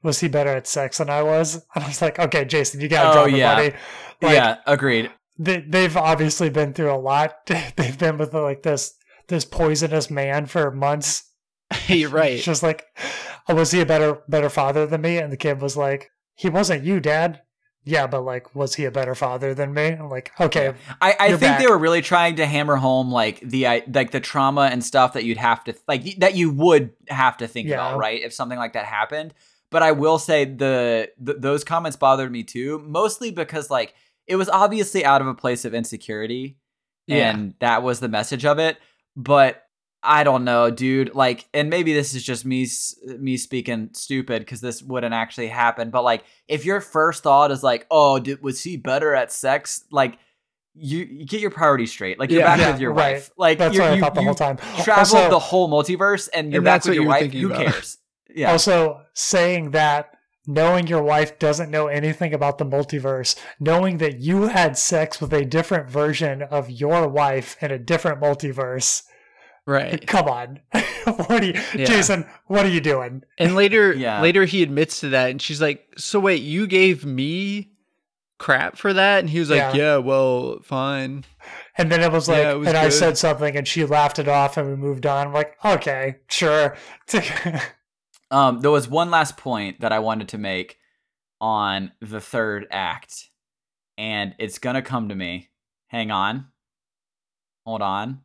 was he better at sex than I was? *laughs* And I was like, okay, Jason, you gotta Oh, drop it, yeah. buddy. Like, yeah, agreed. they they've obviously been through a lot. *laughs* they've been with like this this poisonous man for months. *laughs* You're right. It's just like, oh, was he a better better father than me? And the kid was like, he wasn't you, Dad. Yeah, but like, was he a better father than me? I'm like, okay, I, I think they were really trying to hammer home like the like the trauma and stuff that you'd have to like that you would have to think Yeah. about, right? If something like that happened. But I will say the, those comments bothered me too, mostly because like it was obviously out of a place of insecurity Yeah. and that was the message of it but i don't know dude like and maybe this is just me me speaking stupid because this wouldn't actually happen but like if your first thought is like oh did, was he better at sex like you, you get your priorities straight like you're Yeah. back Yeah, with your right. wife like That's you're, what I thought the whole time. *laughs* traveled Also- the whole multiverse and you're And back with what your you wife who about. cares yeah Also, saying that knowing your wife doesn't know anything about the multiverse, knowing that you had sex with a different version of your wife in a different multiverse. Right. *laughs* Come on. *laughs* what are you, Yeah. Jason, what are you doing? And later, *laughs* Yeah. later he admits to that, and she's like, "So wait, you gave me crap for that?" And he was like, Yeah. "Yeah, well, fine." And then it was like, Yeah, it was and I said something and she laughed it off and we moved on. I'm like, okay, sure. Um, there was one last point that I wanted to make on the third act, and it's gonna come to me. Hang on. Hold on.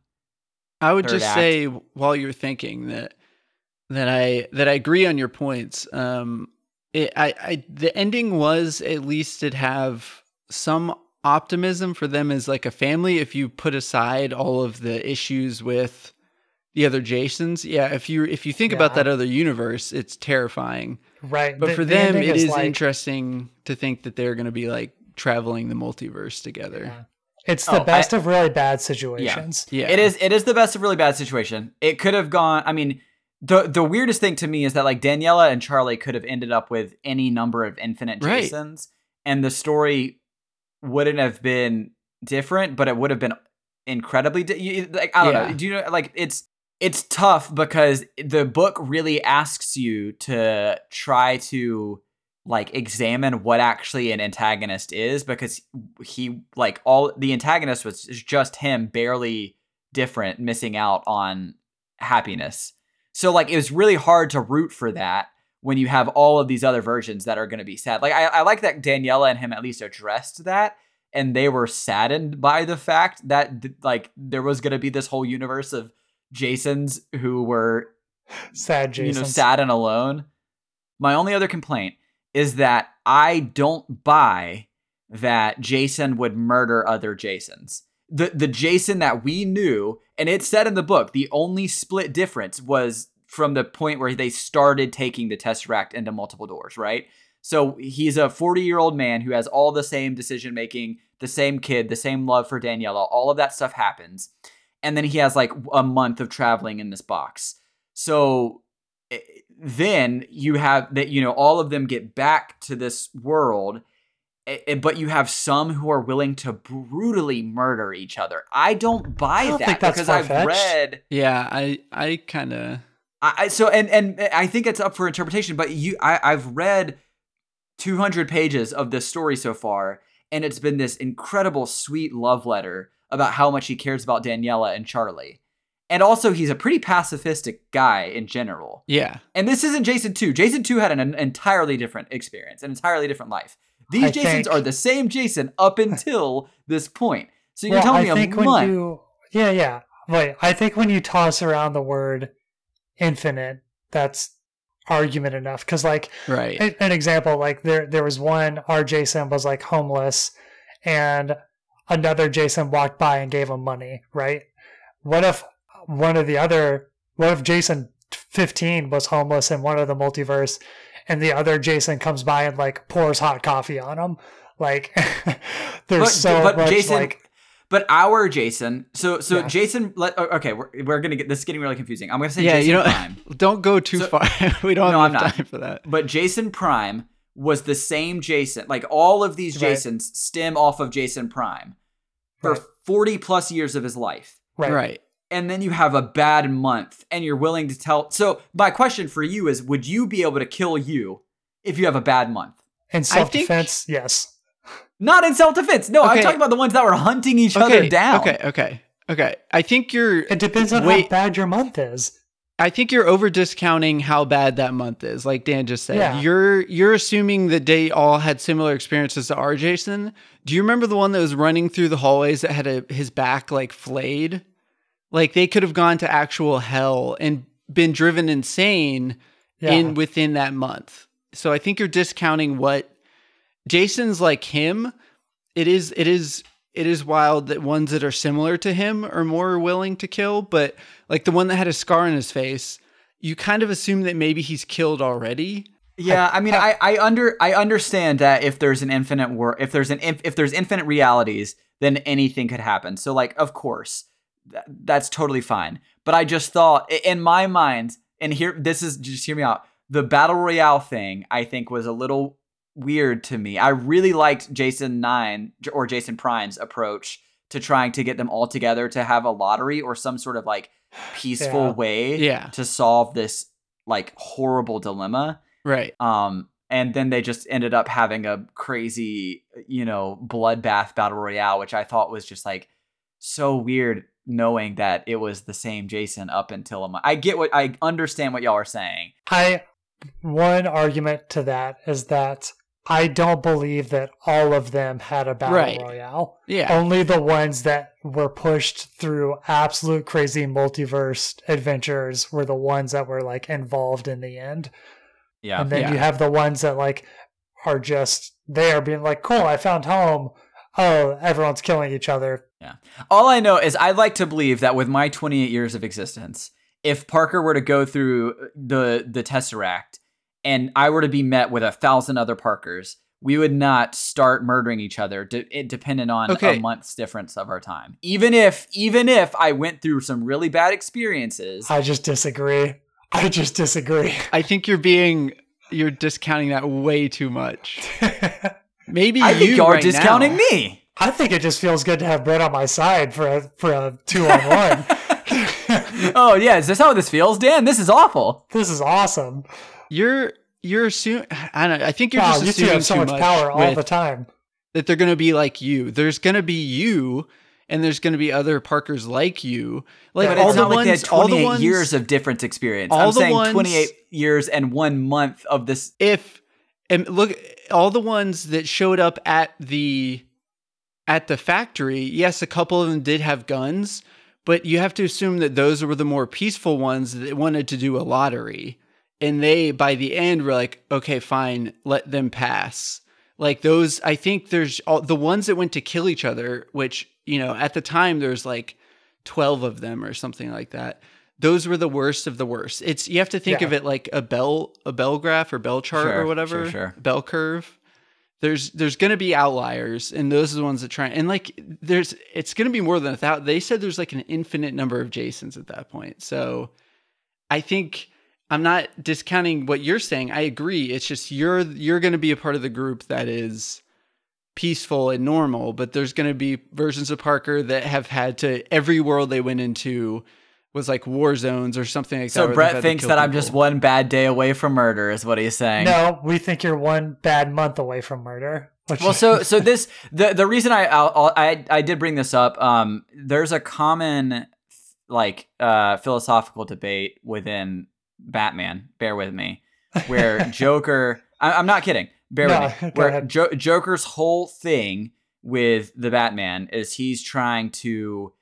I would Third just act. say while you're thinking that that I that I agree on your points. Um, it, I, I the ending was at least it have some optimism for them as like a family. If you put aside all of the issues with the other Jasons, yeah. If you if you think about that other universe, it's terrifying. right. But the- for the them, ending it is like- interesting to think that they're going to be like traveling the multiverse together. Yeah. It's the Oh, best I- of really bad situations. Yeah, It is it is the best of really bad situation. It could have gone I mean the the weirdest thing to me is that like Daniela and Charlie could have ended up with any number of infinite Right. Jasons and the story wouldn't have been different, but it would have been incredibly di- like I don't Yeah. know. Do you know like it's it's tough because the book really asks you to try to like examine what actually an antagonist is because he like all the antagonist was just him barely different missing out on happiness. So like it was really hard to root for that when you have all of these other versions that are going to be sad. Like I, I like that daniela and him at least addressed that and they were saddened by the fact that th- like there was going to be this whole universe of jasons who were Sad Jason. you know, sad and alone. My only other complaint is that I don't buy that Jason would murder other Jasons. The the Jason that we knew, and it said in the book, the only split difference was from the point where they started taking the Tesseract into multiple doors, right? So he's a 40 year old man who has all the same decision making, the same kid, the same love for Daniela. All of that stuff happens. And then he has like a month of traveling in this box. So eh, then you have that, you know, all of them get back to this world, eh, eh, but you have some who are willing to brutally murder each other. I don't buy I don't that think that's because I've read. yeah. I I kind of I, I- so and and I think it's up for interpretation, but you I, I've read 200 pages of this story so far, and it's been this incredible sweet love letter about how much he cares about Daniela and Charlie. And also he's a pretty pacifistic guy in general. yeah. And this isn't Jason 2. Jason 2 had an, an entirely different experience, an entirely different life. These I Jasons think- are the same Jason up *laughs* until this point. So you're Well, telling I me think a month. you yeah yeah wait I think when you toss around the word infinite that's argument enough because like Right. an example like there there was one our Jason was like homeless and another Jason walked by and gave him money right what if one of the other what if Jason 15 was homeless in one of the multiverse and the other Jason comes by and like pours hot coffee on him like *laughs* there's but, so but much Jason, like but our Jason. So so Yeah. Jason. Let okay. We're, we're gonna get this is getting really confusing. I'm gonna say yeah. Jason You know, Prime, *laughs* don't go too So- far. *laughs* we don't No, have I'm not. time for that. but Jason Prime was the same Jason. Like all of these Right. Jasons stem off of Jason Prime for Right. 40 plus years of his life. right Right. And then you have a bad month, and you're willing to tell. So my question for you is: Would you be able to kill you if you have a bad month? In I self think- defense, yes. Not in self defense. No, I'm talking about the ones that were hunting each Okay. other down. Okay. Okay. Okay. I think you're. It depends on how bad your month is. I think you're over discounting how bad that month is. Like Dan just said, Yeah. you're you're assuming that they all had similar experiences to our Jason. Do you remember the one that was running through the hallways that had a, his back like flayed? Like they could have gone to actual hell and been driven insane Yeah. in within that month. So I think you're discounting what Jason's like him it is it is it is wild that ones that are similar to him are more willing to kill, but like the one that had a scar on his face, you kind of assume that maybe he's killed already. Yeah, I mean, I, I under I understand that if there's an infinite war, if there's an inf- if there's infinite realities, then anything could happen. So like, of course, th- that's totally fine. But I just thought, in my mind, and here, this is just hear me out. The battle royale thing, I think, was a little weird to me. I really liked Jason Nine or Jason Prime's approach to trying to get them all together to have a lottery or some sort of like *sighs* peaceful Yeah. way Yeah. to solve this like horrible dilemma Right. um and then they just ended up having a crazy you know bloodbath battle royale which i thought was just like so weird knowing that it was the same jason up until a month i get what i understand what y'all are saying I one argument to that is that I don't believe that all of them had a battle Right. royale. Yeah. Only the ones that were pushed through absolute crazy multiverse adventures were the ones that were like involved in the end. yeah and then Yeah. you have the ones that like are just there being like, Cool, I found home. Oh, everyone's killing each other. Yeah. All i know is i'd like to believe that with my 28 years of existence if parker were to go through the the tesseract and i were to be met with a thousand other parkers we would not start murdering each other de- it dependent on Okay. a month's difference of our time even if even if i went through some really bad experiences I just disagree. I just disagree. *laughs* I think you're being you're discounting that way too much. *laughs* Maybe i you y'all are right discounting now. me I think it just feels good to have Brett on my side for a for a two on one. *laughs* oh yeah is this how this feels dan this is awful this is awesome. You're you're assuming. I don't. know, I think you're wow, just you assuming have so too much, much power all the time. that they're going to be like you. There's going to be you, and there's going to be other Parkers like you. Like but all it's the not like they ones, had all the ones. years of difference experience. all I'm the saying ones- 28 years and one month of this. if and look, all the ones that showed up at the at the factory. Yes, a couple of them did have guns, but you have to assume that those were the more peaceful ones that wanted to do a lottery. And they, by the end, were like, okay, fine, let them pass. Like those, I think there's all the ones that went to kill each other, which, you know, at the time there's like 12 of them or something like that. Those were the worst of the worst. It's you have to think Yeah. of it like a bell a bell graph or bell chart Sure, or whatever. sure, sure. Bell curve. There's there's gonna be outliers, and those are the ones that try and like there's it's gonna be more than a thousand. They said there's like an infinite number of Jasons at that point. So I think I'm not discounting what you're saying. I agree. It's just you're you're going to be a part of the group that is peaceful and normal, but there's going to be versions of Parker that have had to every world they went into was like war zones or something like that. So Brett thinks kill that I'm just one bad day away from murder, is what he's saying. No, we think you're one bad month away from murder. Which Well, so so this the the reason I I'll, I I did bring this up. Um, there's a common like uh philosophical debate within Batman. Bear with me, *laughs* where Joker. I, I'm not kidding. Bear No, with me. *laughs* Where. Jo- Joker's whole thing with the Batman is he's trying to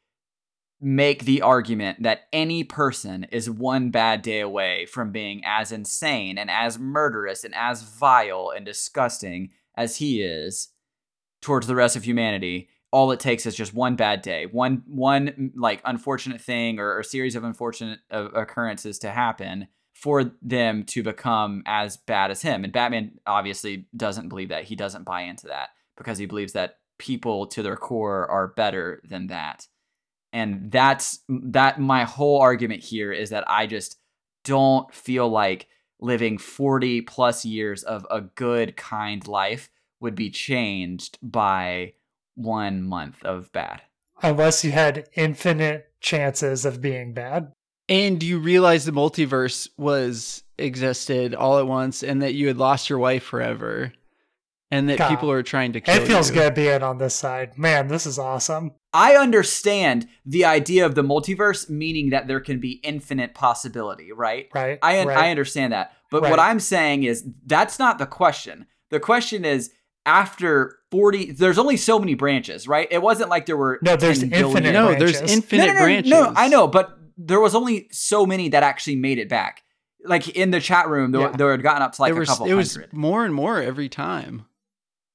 make the argument that any person is one bad day away from being as insane and as murderous and as vile and disgusting as he is towards the rest of humanity all it takes is just one bad day one one mm, like unfortunate thing or, or series of unfortunate uh, occurrences to happen for them to become as bad as him. And batman obviously doesn't believe that. He doesn't buy into that because he believes that people to their core are better than that. And that's that my whole argument here is that i just don't feel like living 40 plus years of a good kind life would be changed by one month of bad unless you had infinite chances of being bad. And you realize the multiverse was existed all at once, and that you had lost your wife forever, and that God. people are trying to kill It feels you. good being on this side. Man, this is awesome. I understand the idea of the multiverse meaning that there can be infinite possibility, right? Right? I right. I understand that. But what I'm saying is that's not the question. The question is after 40 there's only so many branches, right? It wasn't like there were No, there's infinite no, there's infinite no, no, no, branches. No, I know, but there was only so many that actually made it back. Like in the chat room, there, Yeah. there had gotten up to like there a was couple it was more and more every time.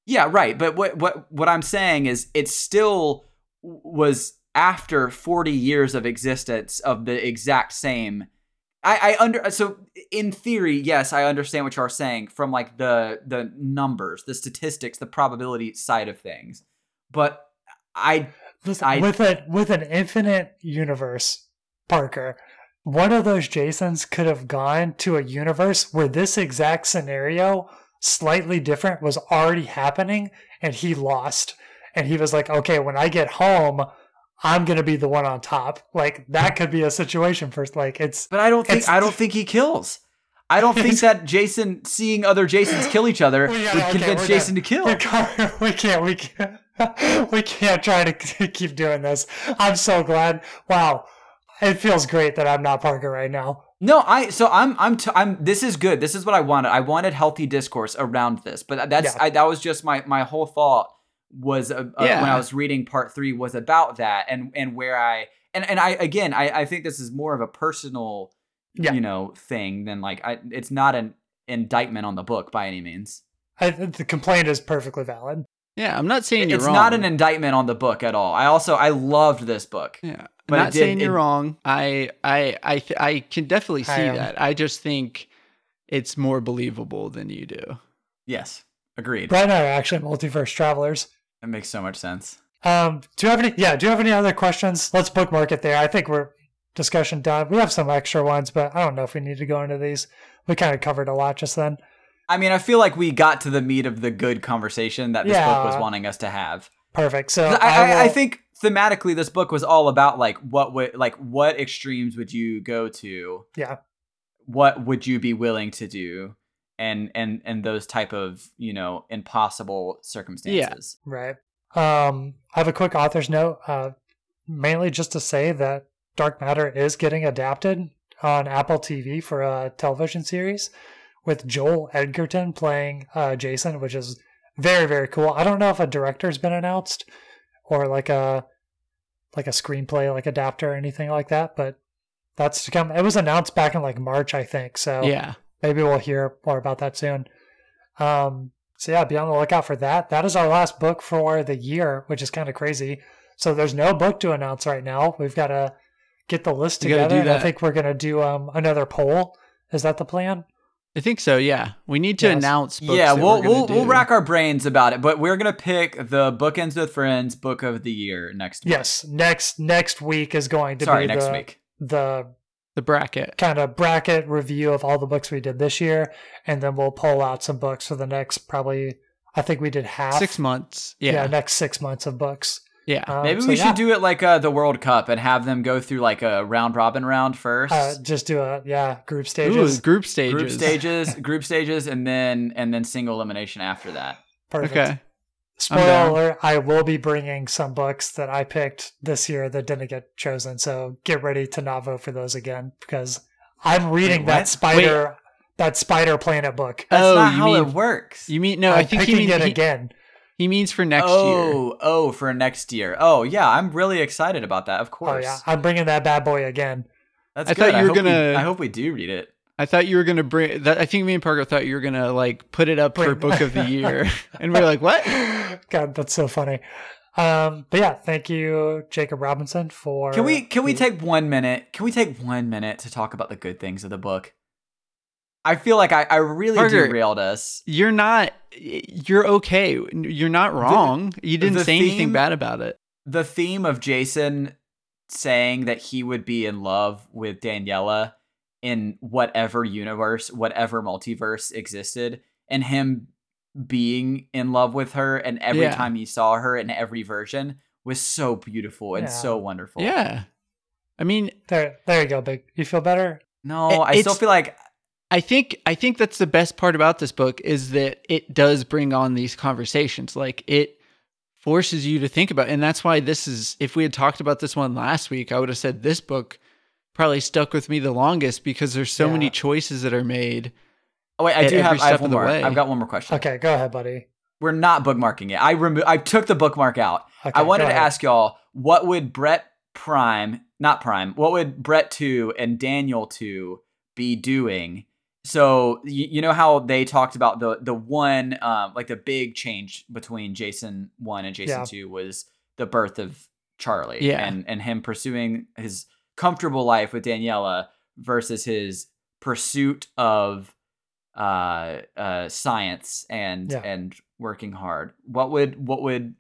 Yeah, right. But what what what I'm saying is it still was after 40 years of existence of the exact same I, I under uh, so in theory, yes, I understand what you are saying from like the the numbers, the statistics, the probability side of things. But I Listen, I- with a with an infinite universe, Parker, one of those Jasons could have gone to a universe where this exact scenario, slightly different, was already happening, and he lost. And he was like, "Okay, when I get home, I'm gonna be the one on top." Like that could be a situation first. like it's but I don't think I don't think he kills. I don't think *laughs* that Jason seeing other Jasons kill each other Well, *laughs* yeah, would okay, convince Jason done. to kill. We can't, *laughs* we can't, we can't, we can't try to keep doing this. I'm so glad. Wow. It feels great that I'm not Parker right now. No, I so I'm I'm t- I'm this is good. This is what I wanted. I wanted healthy discourse around this. But that's Yeah. I, that was just my my whole thought was uh, uh, when I was reading part 3 was about that and and where I and and I again I I think this is more of a personal Yeah. you know thing than like I it's not an indictment on the book by any means. I, the complaint is perfectly valid. Yeah, I'm not saying you're wrong. It's wrong. not an indictment on the book at all. I also I loved this book. Yeah, But I'm not did- saying you're it- wrong. I I I th- I can definitely see am. that. I just think it's more believable than you do. Yes. Agreed. Brett and I are actually multiverse travelers. That makes so much sense. Um, do you have any? Yeah, do you have any other questions? Let's bookmark it there. I think we're discussion done. We have some extra ones, but I don't know if we need to go into these. We kind of covered a lot just then. I mean, I feel like we got to the meat of the good conversation that this book was wanting us to have. Perfect. So I, I, I, I think thematically, this book was all about like what would like what extremes would you go to? Yeah. What would you be willing to do? And and and those type of you know impossible circumstances. yeah, Right. Um, I have a quick author's note, uh, mainly just to say that Dark Matter is getting adapted on Apple TV for a television series with Joel Edgerton playing uh, Jason, which is very very cool. I don't know if a director's been announced or like a like a screenplay like adapter or anything like that, but that's to come. It was announced back in like March, I think. So Yeah. Maybe we'll hear more about that soon. Um, so yeah, be on the lookout for that. That is our last book for the year, which is kind of crazy. So there's no book to announce right now. We've got to get the list We together. do and I think we're gonna do um another poll. Is that the plan? I think so. Yeah, we need to Yes. announce. Books Yeah, that we'll we're gonna we'll we'll rack our brains about it, but we're gonna pick the bookends with friends book of the year next. week. Yes. Next next week is going to Sorry, be next the, week. the the bracket. kind of bracket review of all the books we did this year, and then we'll pull out some books for the next probably. I think we did half Six months. Yeah, Yeah. next six months of books. Yeah. Um, Maybe so we yeah. should do it like uh, the World Cup and have them go through like a round robin round first. Uh, just do a yeah group Ooh, stages. group stages. group stages, group stages, and then and then single elimination after that. Perfect. Okay. Spoiler I will be bringing some books that I picked this year that didn't get chosen. So get ready to not vote for those again because I'm reading Wait, that what? Spider that Spider Planet book. That's Oh, not you how mean- it works. You mean no? I'm I think he picking means it he, again. he means for next oh, year. oh, oh, for next year. Oh, yeah, I'm really excited about that. Of course. Oh yeah, I'm bringing that bad boy again. That's I good. thought you were hope gonna- I hope we do read it. I thought you were gonna bring that. I think me and Parker thought you were gonna like put it up for book of the *laughs* year, and we're like, what? God, that's so funny. Um, but yeah, thank you, Jacob Robinson, for. Can we can we take one minute? Can we take one minute to talk about the good things of the book? I feel like I, I really Parker, derailed us. You're not. You're okay. You're not wrong. You didn't the say anything bad about it. The theme of Jason saying that he would be in love with Daniela in whatever universe, whatever multiverse existed, and him being in love with her and every Yeah. time he saw her in every version was so beautiful and Yeah. so wonderful. Yeah. I mean, There, there you go, big. You feel better? No, It- I still feel like I think I think that's the best part about this book is that it does bring on these conversations. Like it forces you to think about and that's why this is if we had talked about this one last week, I would have said this book probably stuck with me the longest because there's so many choices that are made. Oh wait, I do have. I have one more. way. I've got one more question. Okay, go ahead, buddy. We're not bookmarking it. I remo- I took the bookmark out. Okay, I wanted to ask y'all what would Brett Prime, not Prime, what would Brett two and Daniel two be doing so you, you know how they talked about the the one um like the big change between Jason 1 and Jason Yeah. 2 was the birth of Charlie Yeah. and and him pursuing his comfortable life with Daniela versus his pursuit of uh uh science and Yeah. and working hard. What would what would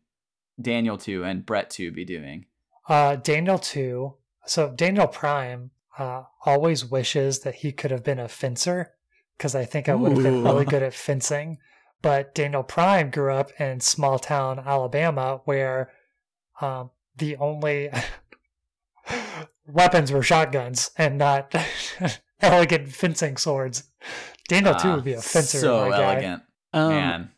Daniel 2 and Brett 2 be doing? Uh, Daniel two. So Daniel Prime uh, always wishes that he could have been a fencer because I think I would have been really good at fencing. But Daniel Prime grew up in small town Alabama where um, the only *laughs* weapons were shotguns and not *laughs* elegant fencing swords. Daniel two Ah, would be a fencer. So my guy. elegant. Um, man.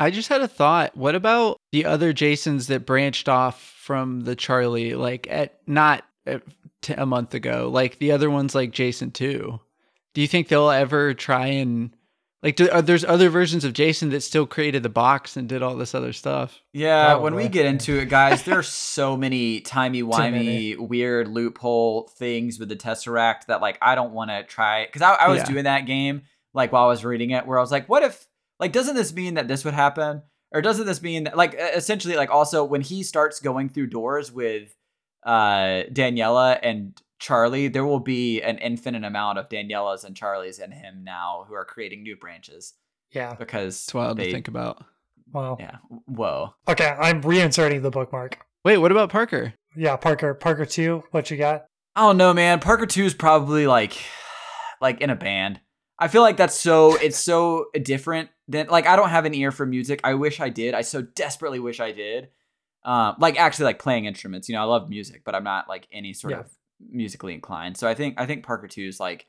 I just had a thought. What about the other Jasons that branched off from the Charlie, like at not at, t- a month ago, like the other ones, like Jason Two? Do you think they'll ever try and like? Do, are, there's other versions of Jason that still created the box and did all this other stuff. Yeah, when we get into it, guys, there are so many *laughs* timey many. wimey, weird loophole things with the Tesseract that like I don't want to try because I, I was Yeah. doing that game like while I was reading it, where I was like, what if like doesn't this mean that this would happen, or doesn't this mean that like essentially like also when he starts going through doors with uh Daniela and Charlie, there will be an infinite amount of Danielas and Charlies in him now who are creating new branches Yeah. because It's wild they, to think about. Wow. Yeah, whoa. Okay, I'm reinserting the bookmark. Wait, what about Parker? Yeah, Parker. Parker two. What you got? I don't know, man. Parker 2 is probably like *sighs* like in a band. I feel like that's so *laughs* it's so different than like I don't have an ear for music. I wish I did. I so desperately wish I did. Um like actually like playing instruments. You know, I love music, but I'm not like any sort Yeah. of musically inclined. So I think I think Parker 2 is like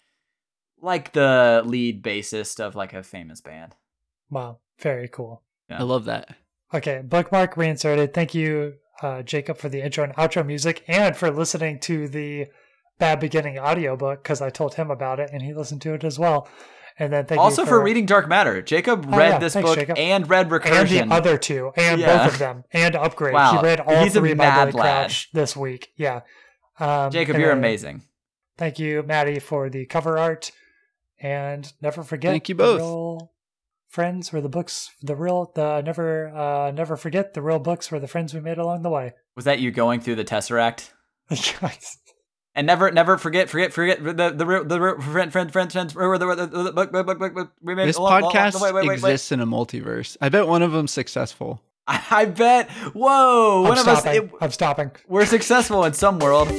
like the lead bassist of like a famous band. Wow, very cool. Yeah. I love that. Okay, bookmark reinserted. Thank you, uh, Jacob, for the intro and outro music and for listening to the Bad Beginning audiobook because I told him about it and he listened to it as well. And then thank also you for, reading Dark Matter. Jacob Oh, read yeah. this Thanks, book Jacob. and read Recursion and Recursion. the other two and Yeah. both of them and Upgrade. Wow, He read all he's a three by mad Billy lad. Crouch this week. Yeah. Um, Jacob, you're then amazing. Thank you, Maddie, for the cover art. And never forget Thank you the both. real friends were the books the real the never uh never forget the real books were the friends we made along the way. Was that you going through the Tesseract? *laughs* Guys, And never, never forget, forget, forget the the real the real friend, friend, friend, friends. The the the the book, book, book, book, book. We made This along- along- podcast wait, wait, wait, wait. exists in a multiverse. I bet one of them's successful. I bet. Whoa, I'm one of us. It, I'm stopping. we're successful in some world.